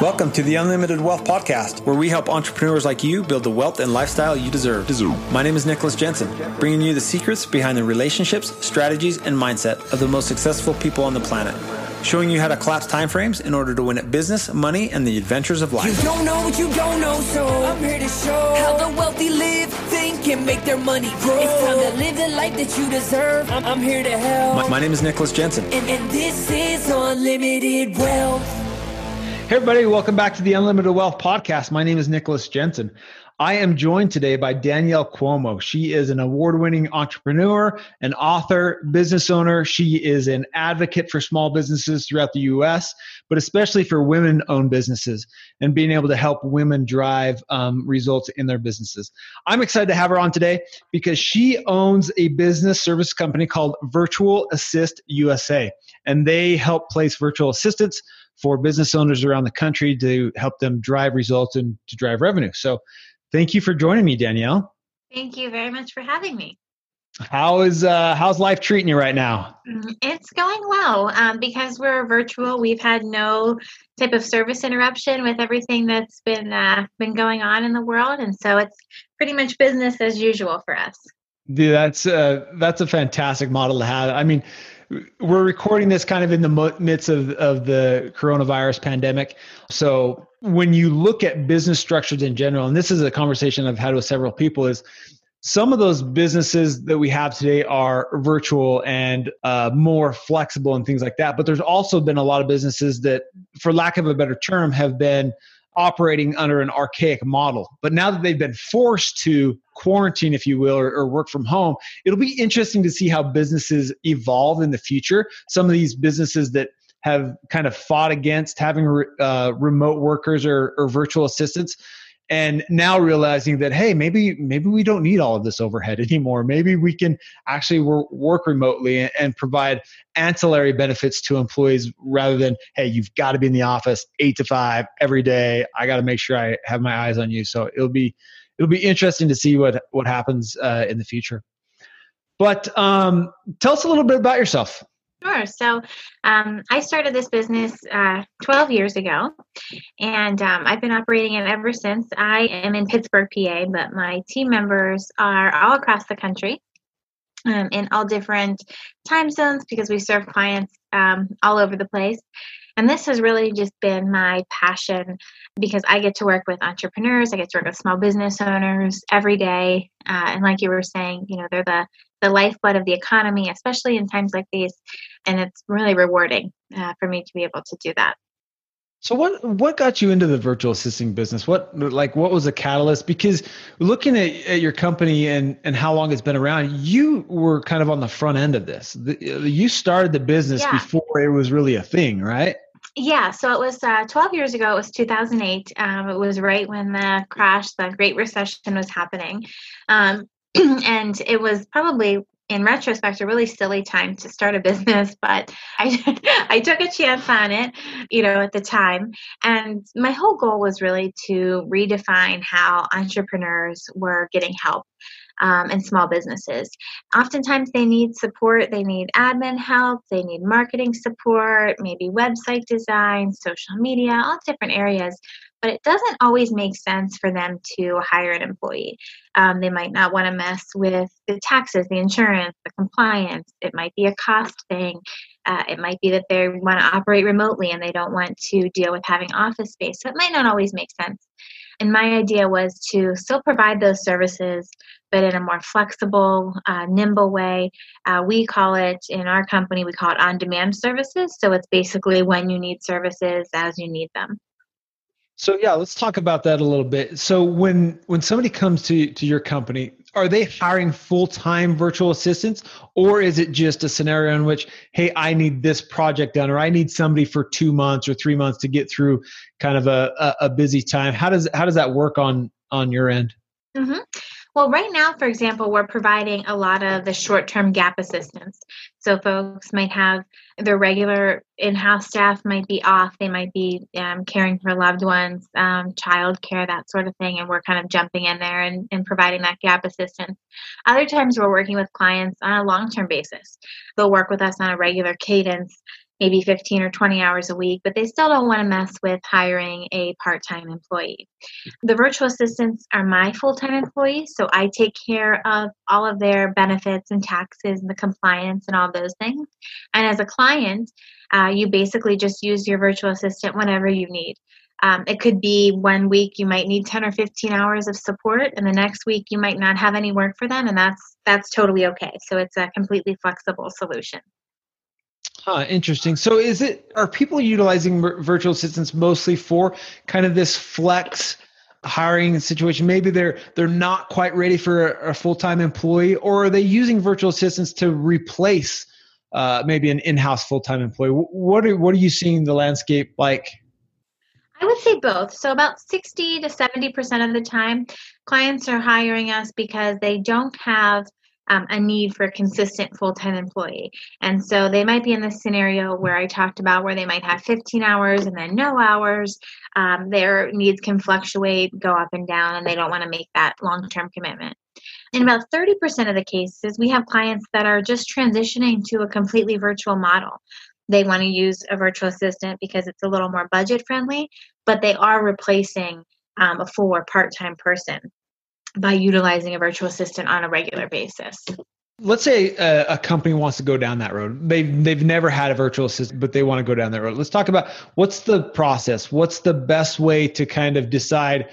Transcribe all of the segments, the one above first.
Welcome to the Unlimited Wealth Podcast, where we help entrepreneurs like you build the wealth and lifestyle you deserve. deserve. My name is Nicholas Jensen, bringing you the secrets behind the relationships, strategies, and mindset of the most successful people on the planet. Showing you how to collapse timeframes in order to win at business, money, and the adventures of life. You don't know what you don't know, so I'm here to show how the wealthy live, think, and make their mony grow. It's time to live the life that you deserve. I'm, I'm here to help. My, my name is Nicholas Jensen. And, and this is Unlimited Wealth. Hey, everybody, welcome back to the Unlimited Wealth Podcast. My name is Nicholas Jensen. I am joined today by Danielle Cuomo. She is an award winning entrepreneur, an author, business owner. She is an advocate for small businesses throughout the US, but especially for women owned businesses and being able to help women drive um, results in their businesses. I'm excited to have her on today because she owns a business service company called Virtual Assist USA, and they help place virtual assistants for business owners around the country to help them drive results and to drive revenue. So, thank you for joining me, Danielle. Thank you very much for having me. How is uh, how's life treating you right now? Mm, it's going well um, because we're virtual. We've had no type of service interruption with everything that's been uh, been going on in the world, and so it's pretty much business as usual for us. Dude, that's uh, that's a fantastic model to have. I mean, we're recording this kind of in the midst of, of the coronavirus pandemic. So when you look at business structures in general, and this is a conversation I've had with several people, is some of those businesses that we have today are virtual and uh, more flexible and things like that. But there's also been a lot of businesses that, for lack of a better term, have been operating under an archaic model. But now that they've been forced to quarantine, if you will, or, or, work from home, it'll be interesting to see how businesses evolve in the future. Some of these businesses that have kind of fought against having uh, remote workers or, or virtual assistants and now realizing that hey maybe maybe we don't need all of this overhead anymore. Maybe we can actually work remotely and, and provide ancillary benefits to employees rather than hey you've got to be in the office 8 to 5 every day. I got to make sure i have my eyes on you. So it'll be it'll be interesting to see what what happens uh, in the future. But um, tell us a little bit about yourself Sure. So um, I started this business uh, 12 years ago, and um, I've been operating it ever since. I am in Pittsburgh, PA, but my team members are all across the country. Um, in all different time zones because we serve clients um, all over the place. And this has really just been my passion because I get to work with entrepreneurs, I get to work with small business owners every day. Uh, and like you were saying, you know, they're the the lifeblood of the economy, especially in times like these. And it's really rewarding uh, for me to be able to do that. So what what got you into the virtual assisting business? What like what was the catalyst? Because looking at, at your company and and how long it's been around, you were kind of on the front end of this. The, you started the business yeah. before it was really a thing, right? Yeah, so it was uh, 12 years ago. It was 2008. Um, it was right when the crash, the Great Recession was happening. Um, and it was probably in retrospect a really silly time to start a business but i i took a chance on it you know at the time and my whole goal was really to redefine how entrepreneurs were getting help um, and small businesses. Oftentimes, they need support, they need admin help, they need marketing support, maybe website design, social media, all different areas but it doesn't always make sense for them to hire an employee. Um, they might not want to mess with the taxes, the insurance, the compliance. It might be a cost thing. Uh, it might be that they want to operate remotely and they don't want to deal with having office space. So it might not always make sense. And my idea was to still provide those services, but in a more flexible, uh, nimble way. Uh, we call it in our company, we call it on demand services. So it's basically when you need services as you need them. So yeah, let's talk about that a little bit. So when when somebody comes to to your company, are they hiring full-time virtual assistants or is it just a scenario in which hey, I need this project done or I need somebody for 2 months or 3 months to get through kind of a a, a busy time? How does how does that work on on your end? Mm-hmm. Well, right now, for example, we're providing a lot of the short term gap assistance. So, folks might have their regular in house staff might be off, they might be um, caring for loved ones, um, child care, that sort of thing, and we're kind of jumping in there and, and providing that gap assistance. Other times, we're working with clients on a long term basis. They'll work with us on a regular cadence maybe 15 or 20 hours a week, but they still don't want to mess with hiring a part time employee. The virtual assistants are my full time employees, so I take care of all of their benefits and taxes and the compliance and all those things. And as a client, uh, you basically just use your virtual assistant whenever you need. Um, it could be one week you might need 10 or 15 hours of support and the next week you might not have any work for them and that's that's totally okay so it's a completely flexible solution Huh, interesting. So, is it are people utilizing virtual assistants mostly for kind of this flex hiring situation? Maybe they're they're not quite ready for a, a full time employee, or are they using virtual assistants to replace uh, maybe an in house full time employee? What are what are you seeing the landscape like? I would say both. So about 60 to 70% of the time, clients are hiring us because they don't have um, a need for a consistent full-time employee. And so they might be in the scenario where i talked about where they might have 15 hours and then no hours. Um, their needs can fluctuate go up and down and they don't want to make that long-term commitment. In about 30% of the cases we have clients that are just transitioning to a completely virtual model. They want to use a virtual assistant because it's a little more budget friendly but they are replacing um, a full or part-time person by utilizing a virtual assistant on a regular basis. Let's say a, a, company wants to go down that road. They've they've never had a virtual assistant, but they want to go down that road. Let's talk about what's the process. What's the best way to kind of decide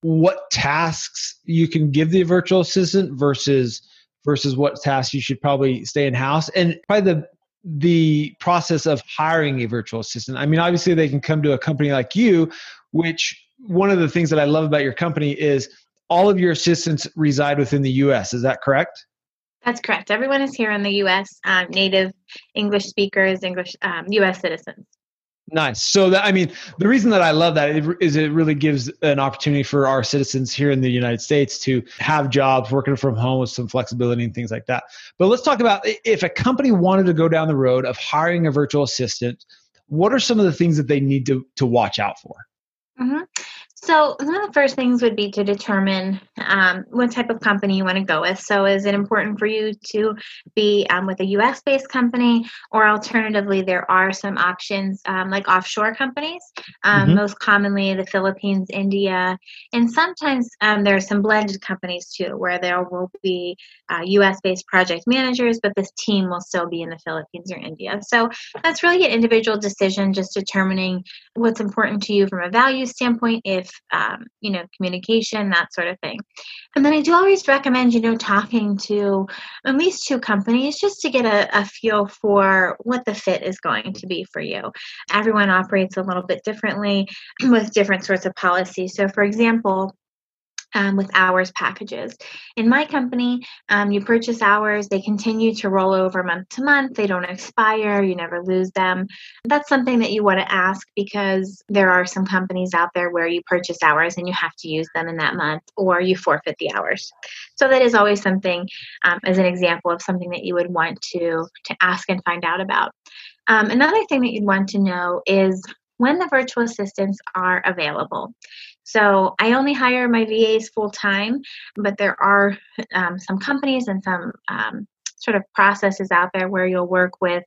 what tasks you can give the virtual assistant versus versus what tasks you should probably stay in house, and probably the the process of hiring a virtual assistant. I mean, obviously they can come to a company like you, which one of the things that I love about your company is all of your assistants reside within the U.S. Is that correct? That's correct. Everyone is here in the U.S. Um, native English speakers, English um, U.S. citizens. Nice. So that I mean, the reason that I love that is it really gives an opportunity for our citizens here in the United States to have jobs working from home with some flexibility and things like that. But let's talk about if a company wanted to go down the road of hiring a virtual assistant, what are some of the things that they need to to watch out for? Mm-hmm. So, one of the first things would be to determine um, what type of company you want to go with. So, is it important for you to be um, with a US based company, or alternatively, there are some options um, like offshore companies, um, mm-hmm. most commonly the Philippines, India, and sometimes um, there are some blended companies too, where there will be uh, US based project managers, but this team will still be in the Philippines or India. So, that's really an individual decision, just determining what's important to you from a value standpoint. If um, you know, communication, that sort of thing. And then I do always recommend, you know, talking to at least two companies just to get a, a feel for what the fit is going to be for you. Everyone operates a little bit differently with different sorts of policies. So, for example, um, with hours packages. In my company, um, you purchase hours, they continue to roll over month to month, they don't expire, you never lose them. That's something that you want to ask because there are some companies out there where you purchase hours and you have to use them in that month or you forfeit the hours. So that is always something um, as an example of something that you would want to, to ask and find out about. Um, another thing that you'd want to know is when the virtual assistants are available. So I only hire my VAs full time, but there are um, some companies and some um, sort of processes out there where you'll work with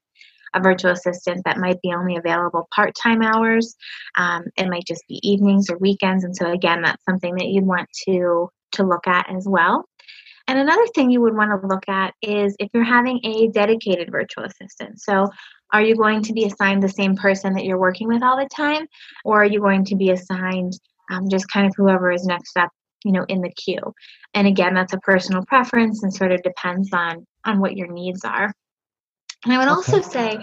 a virtual assistant that might be only available part time hours. Um, it might just be evenings or weekends, and so again, that's something that you'd want to to look at as well. And another thing you would want to look at is if you're having a dedicated virtual assistant. So, are you going to be assigned the same person that you're working with all the time, or are you going to be assigned um, just kind of whoever is next up you know in the queue. And again that's a personal preference and sort of depends on on what your needs are. And i would also say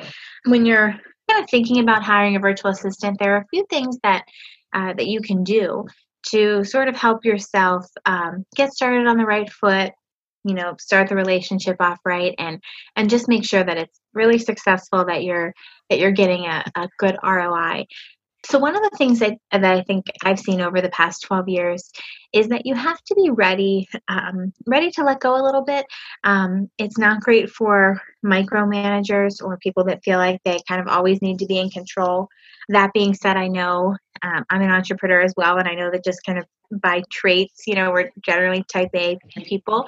when you're kind of thinking about hiring a virtual assistant there are a few things that uh, that you can do to sort of help yourself um, get started on the right foot you know start the relationship off right and and just make sure that it's really successful that you're that you're getting a, a good roi so one of the things that, that I think I've seen over the past 12 years is that you have to be ready, um, ready to let go a little bit. Um, it's not great for micromanagers or people that feel like they kind of always need to be in control. That being said, I know Um, I'm an entrepreneur as well, and I know that just kind of by traits, you know, we're generally type A people,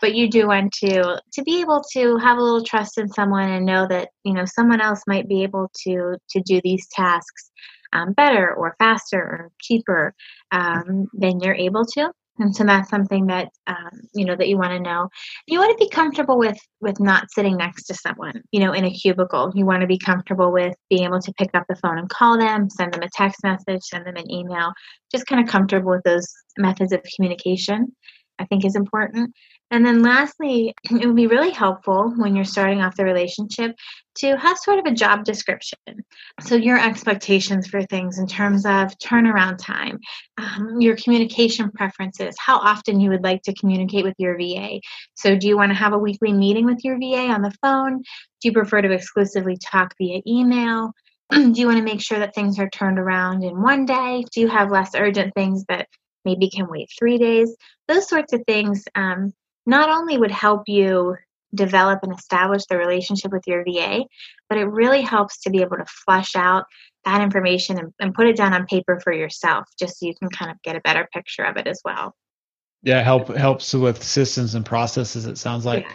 but you do want to to be able to have a little trust in someone and know that you know someone else might be able to to do these tasks um, better or faster or cheaper um, than you're able to. And so that's something that um, you know that you want to know. You want to be comfortable with with not sitting next to someone you know in a cubicle. You want to be comfortable with being able to pick up the phone and call them send them a text message send them an email. Just kind of comfortable with those methods of communication i think is important and then lastly, it would be really helpful when you're starting off the relationship to have sort of a job description. So, your expectations for things in terms of turnaround time, um, your communication preferences, how often you would like to communicate with your VA. So, do you want to have a weekly meeting with your VA on the phone? Do you prefer to exclusively talk via email? do you want to make sure that things are turned around in one day? Do you have less urgent things that maybe can wait three days? Those sorts of things. Um, not only would help you develop and establish the relationship with your VA, but it really helps to be able to flesh out that information and, and, put it down on paper for yourself, just so you can kind of get a better picture of it as well. Yeah, help helps with systems and processes. It sounds like. Yeah.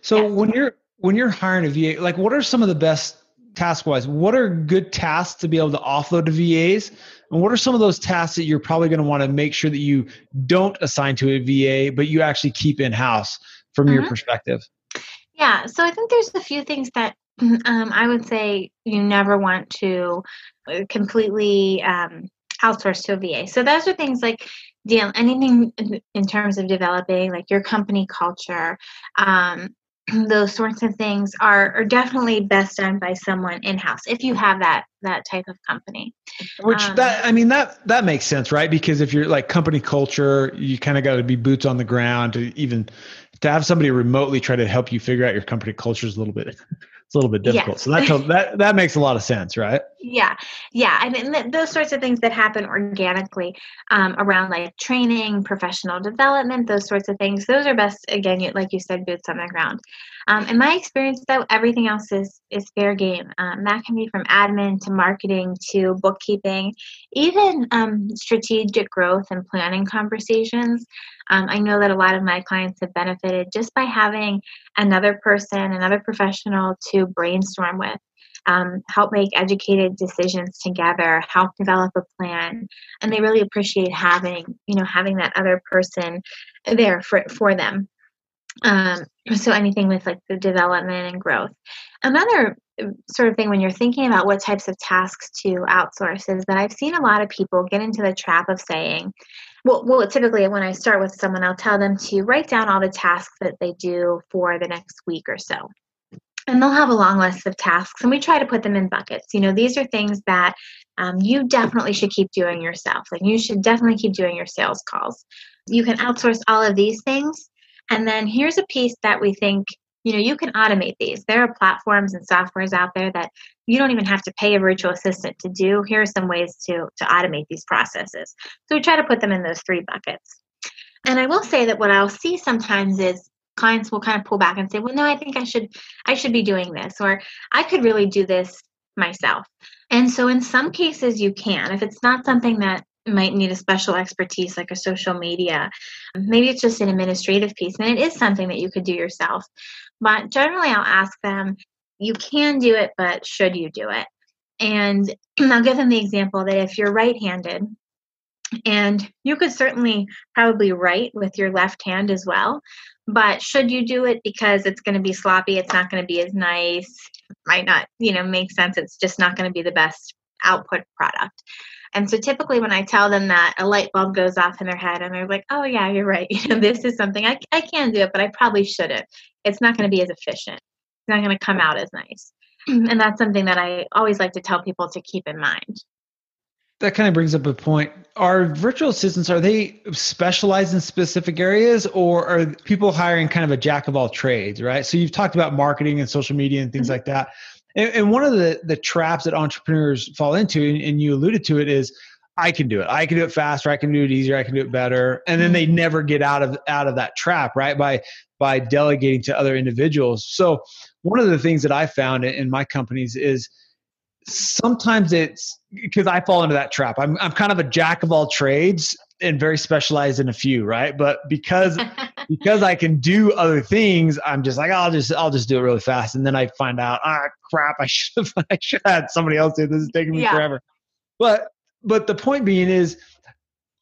So yes. when you're when you're hiring a VA, like what are some of the best task wise? What are good tasks to be able to offload to VAs? And what are some of those tasks that you're probably going to want to make sure that you don't assign to a VA, but you actually keep in house from mm-hmm. your perspective? Yeah, so I think there's a few things that um, I would say you never want to uh, completely um, outsource to a VA. So those are things like deal anything in terms of developing like your company culture, um, those sorts of things are, are definitely best done by someone in house if you have that that type of company. Which um, that I mean that that makes sense, right? Because if you're like company culture, you kind of got to be boots on the ground to even to have somebody remotely try to help you figure out your company culture is a little bit it's a little bit difficult. Yes. So that that that makes a lot of sense, right? Yeah, yeah. I mean, th- those sorts of things that happen organically um, around like training, professional development, those sorts of things. Those are best again, like you said, boots on the ground. Um, in my experience, though, everything else is is fair game. Um, that can be from admin to marketing to bookkeeping, even um, strategic growth and planning conversations. Um, I know that a lot of my clients have benefited just by having another person, another professional to brainstorm with. Um, help make educated decisions together help develop a plan and they really appreciate having you know having that other person there for, for them um, so anything with like the development and growth. Another uh, sort of thing when you're thinking about what types of tasks to outsource is that I've seen a lot of people get into the trap of saying, well, well, typically when I start with someone, I'll tell them to write down all the tasks that they do for the next week or so. And they'll have a long list of tasks, and we try to put them in buckets. You know, these are things that um, you definitely should keep doing yourself. Like, you should definitely keep doing your sales calls. You can outsource all of these things and then here's a piece that we think, you know, you can automate these. There are platforms and softwares out there that you don't even have to pay a virtual assistant to do. Here are some ways to to automate these processes. So we try to put them in those three buckets. And I will say that what I'll see sometimes is clients will kind of pull back and say, "Well, no, I think I should I should be doing this or I could really do this myself." And so in some cases you can. If it's not something that might need a special expertise like a social media. Maybe it's just an administrative piece, and it is something that you could do yourself. But generally, I'll ask them, you can do it, but should you do it? And I'll give them the example that if you're right handed, and you could certainly probably write with your left hand as well, but should you do it because it's going to be sloppy, it's not going to be as nice, might not, you know, make sense, it's just not going to be the best output product. And so typically when I tell them that a light bulb goes off in their head and they're like, oh yeah, you're right. You know, this is something I, I can do it, but I probably shouldn't. It's not going to be as efficient. It's not going to come out as nice. And that's something that I always like to tell people to keep in mind. That kind of brings up a point. Are virtual assistants, are they specialized in specific areas or are people hiring kind of a jack of all trades, right? So you've talked about marketing and social media and things mm-hmm. like that. And, and, one of the the traps that entrepreneurs fall into, and, and you alluded to it, is I can do it. I can do it faster. I can do it easier. I can do it better. And then they mm-hmm. never get out of out of that trap, right? By by delegating to other individuals. So one of the things that I found in my companies is sometimes it's because I fall into that trap. I'm I'm kind of a jack of all trades and very specialized in a few, right? But because because I can do other things, I'm just like I'll just I'll just do it really fast, and then I find out ah crap I should have I should have had somebody else do this. is taking me yeah. forever. But but the point being is,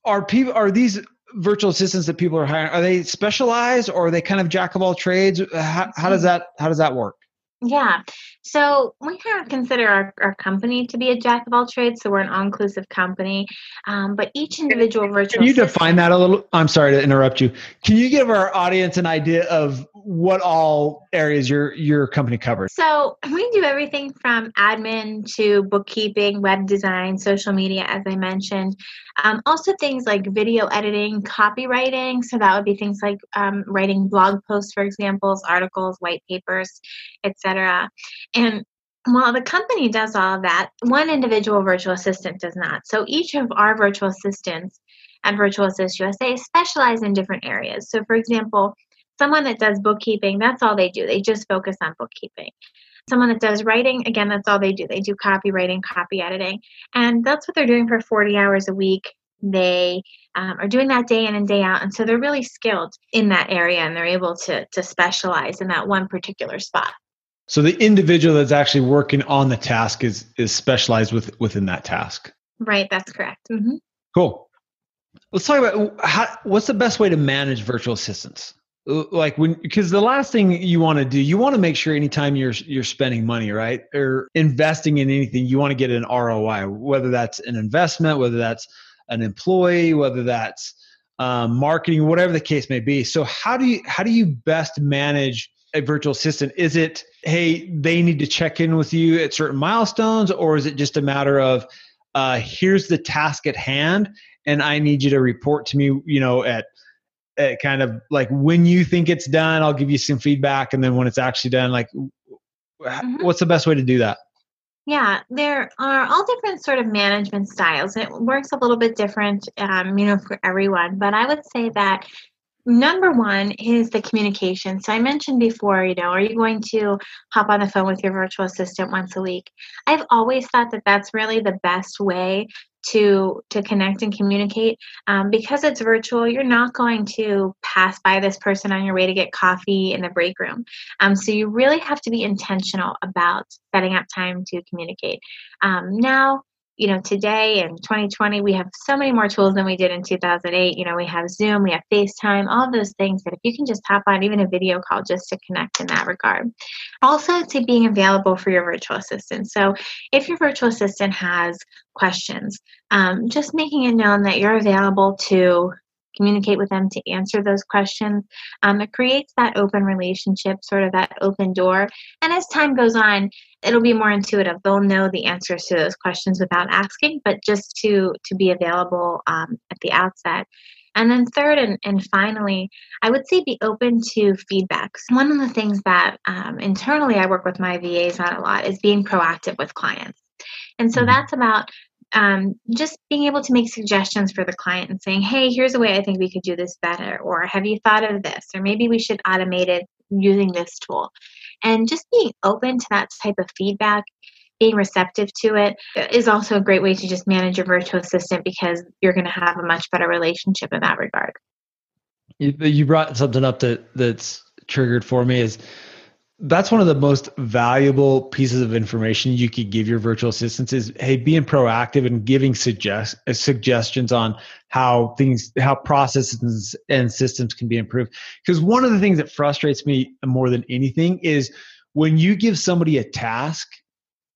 are people are these virtual assistants that people are hiring are they specialized or are they kind of jack of all trades? How, how does mm-hmm. that how does that work? Yeah. So we kind of consider our, our company to be a jack of all trades. So we're an all-inclusive company. Um, but each individual virtual Can you define that a little? I'm sorry to interrupt you. Can you give our audience an idea of what all areas your your company covers? So we do everything from admin to bookkeeping, web design, social media, as I mentioned. Um, also things like video editing, copywriting. So that would be things like um, writing blog posts, for examples, articles, white papers, etc. And while the company does all of that, one individual virtual assistant does not. So each of our virtual assistants at Virtual Assist USA specialize in different areas. So, for example, someone that does bookkeeping, that's all they do. They just focus on bookkeeping. Someone that does writing, again, that's all they do. They do copywriting, copy editing, and that's what they're doing for 40 hours a week. They um, are doing that day in and day out, and so they're really skilled in that area, and they're able to to specialize in that one particular spot. So the individual that's actually working on the task is is specialized with within that task. Right, that's correct. Mm-hmm. Cool. Let's talk about how, what's the best way to manage virtual assistants. Like when, because the last thing you want to do, you want to make sure anytime you're you're spending money, right, or investing in anything, you want to get an ROI. Whether that's an investment, whether that's an employee, whether that's um, marketing, whatever the case may be. So how do you how do you best manage a virtual assistant? Is it hey they need to check in with you at certain milestones, or is it just a matter of uh, here's the task at hand and I need you to report to me, you know, at at kind of like when you think it's done, I'll give you some feedback, and then when it's actually done, like mm-hmm. what's the best way to do that? Yeah, there are all different sort of management styles. It works a little bit different, um, you know, for everyone. But I would say that number one is the communication. So I mentioned before, you know, are you going to hop on the phone with your virtual assistant once a week? I've always thought that that's really the best way to to connect and communicate um, because it's virtual you're not going to pass by this person on your way to get coffee in the break room um, so you really have to be intentional about setting up time to communicate um, now you know, today in 2020, we have so many more tools than we did in 2008. You know, we have Zoom, we have FaceTime, all those things that if you can just hop on even a video call just to connect in that regard. Also, to being available for your virtual assistant. So, if your virtual assistant has questions, um, just making it known that you're available to communicate with them to answer those questions. Um, it creates that open relationship, sort of that open door. And as time goes on, it'll be more intuitive. They'll know the answers to those questions without asking, but just to to be available um, at the outset. And then third and, and finally, I would say be open to feedbacks. One of the things that um, internally I work with my VAs on a lot is being proactive with clients. And so mm-hmm. that's about um, just being able to make suggestions for the client and saying, hey, here's a way I think we could do this better, or have you thought of this, or maybe we should automate it using this tool. And just being open to that type of feedback, being receptive to it is also a great way to just manage your virtual assistant because you're going to have a much better relationship in that regard. You, you brought something up that that's triggered for me is that's one of the most valuable pieces of information you could give your virtual assistants is hey being proactive and giving suggest uh, suggestions on how things how processes and systems can be improved. Because one of the things that frustrates me more than anything is when you give somebody a task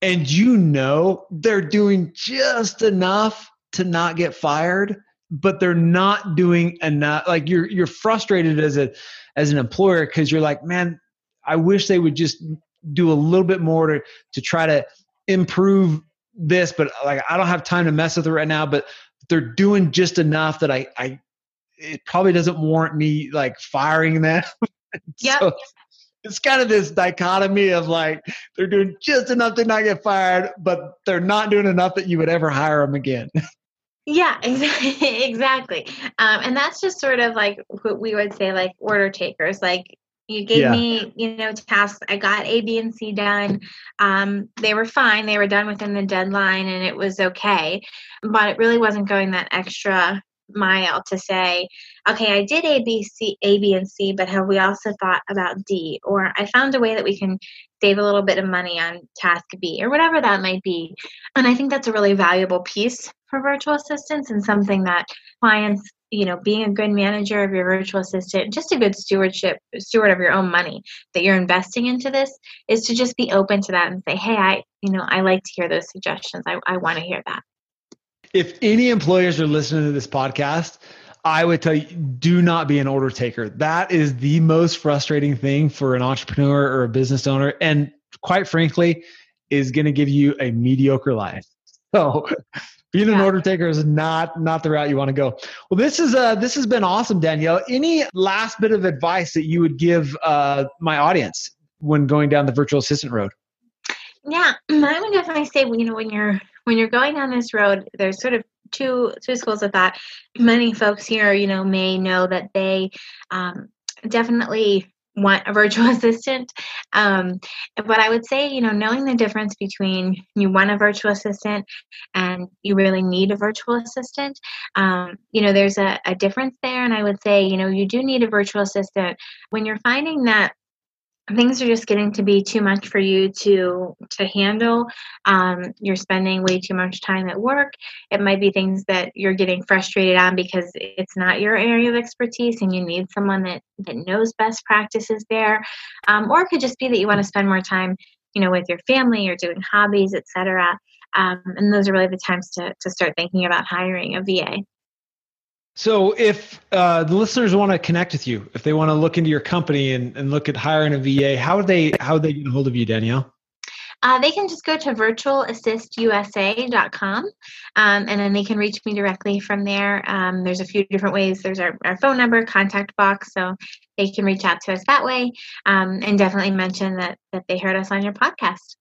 and you know they're doing just enough to not get fired but they're not doing enough like you're you're frustrated as a as an employer because you're like man I wish they would just do a little bit more to to try to improve this, but like I don't have time to mess with it right now. But they're doing just enough that I I it probably doesn't warrant me like firing them. yeah. so it's kind of this dichotomy of like they're doing just enough to not get fired, but they're not doing enough that you would ever hire them again. Yeah, exactly. exactly. Um, and that's just sort of like what we would say, like order takers. Like You gave yeah. me, you know, tasks. I got A, B, and C done. Um, they were fine. They were done within the deadline, and it was okay. But it really wasn't going that extra mile to say, okay, I did A, B, C, A, B, and C, but have we also thought about D? Or I found a way that we can save a little bit of money on task B, or whatever that might be. And I think that's a really valuable piece for virtual assistants and something that clients you know being a good manager of your virtual assistant just a good stewardship steward of your own money that you're investing into this is to just be open to that and say hey i you know i like to hear those suggestions i, I want to hear that if any employers are listening to this podcast I would tell you, do not be an order taker. That is the most frustrating thing for an entrepreneur or a business owner. And quite frankly, is going to give you a mediocre life. So being yeah. an order taker is not not the route you want to go. Well, this is uh this has been awesome, Danielle. Any last bit of advice that you would give uh my audience when going down the virtual assistant road? Yeah, I would definitely say you know when you're when you're going down this road, there's sort of two two schools of thought. Many folks here, you know, may know that they um, definitely want a virtual assistant. Um, but I would say, you know, knowing the difference between you want a virtual assistant and you really need a virtual assistant, um, you know, there's a, a difference there. And I would say, you know, you do need a virtual assistant when you're finding that things are just getting to be too much for you to to handle. Um, you're spending way too much time at work. It might be things that you're getting frustrated on because it's not your area of expertise and you need someone that that knows best practices there. Um, or it could just be that you want to spend more time you know with your family or doing hobbies etc um, and those are really the times to, to start thinking about hiring a va so, if uh, the listeners want to connect with you, if they want to look into your company and, and look at hiring a VA, how would they how would they get a hold of you, Danielle? Uh, they can just go to virtualassistusa.com um, and then they can reach me directly from there. Um, there's a few different ways. There's our, our phone number, contact box, so they can reach out to us that way um, and definitely mention that, that they heard us on your podcast.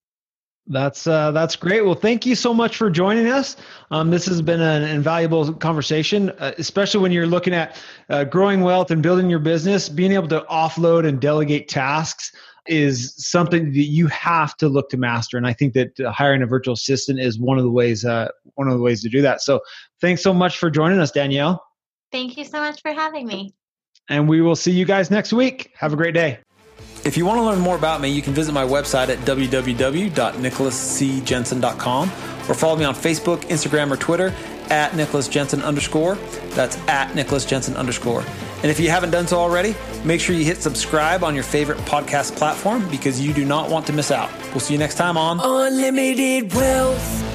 That's uh, that's great. Well, thank you so much for joining us. Um, this has been an invaluable conversation, uh, especially when you're looking at uh, growing wealth and building your business. Being able to offload and delegate tasks is something that you have to look to master. And I think that uh, hiring a virtual assistant is one of the ways uh, one of the ways to do that. So, thanks so much for joining us, Danielle. Thank you so much for having me. And we will see you guys next week. Have a great day. If you want to learn more about me, you can visit my website at www.nicholascjensen.com or follow me on Facebook, Instagram, or Twitter at Nicholas Jensen underscore. That's at Nicholas Jensen underscore. And if you haven't done so already, make sure you hit subscribe on your favorite podcast platform because you do not want to miss out. We'll see you next time on Unlimited Wealth.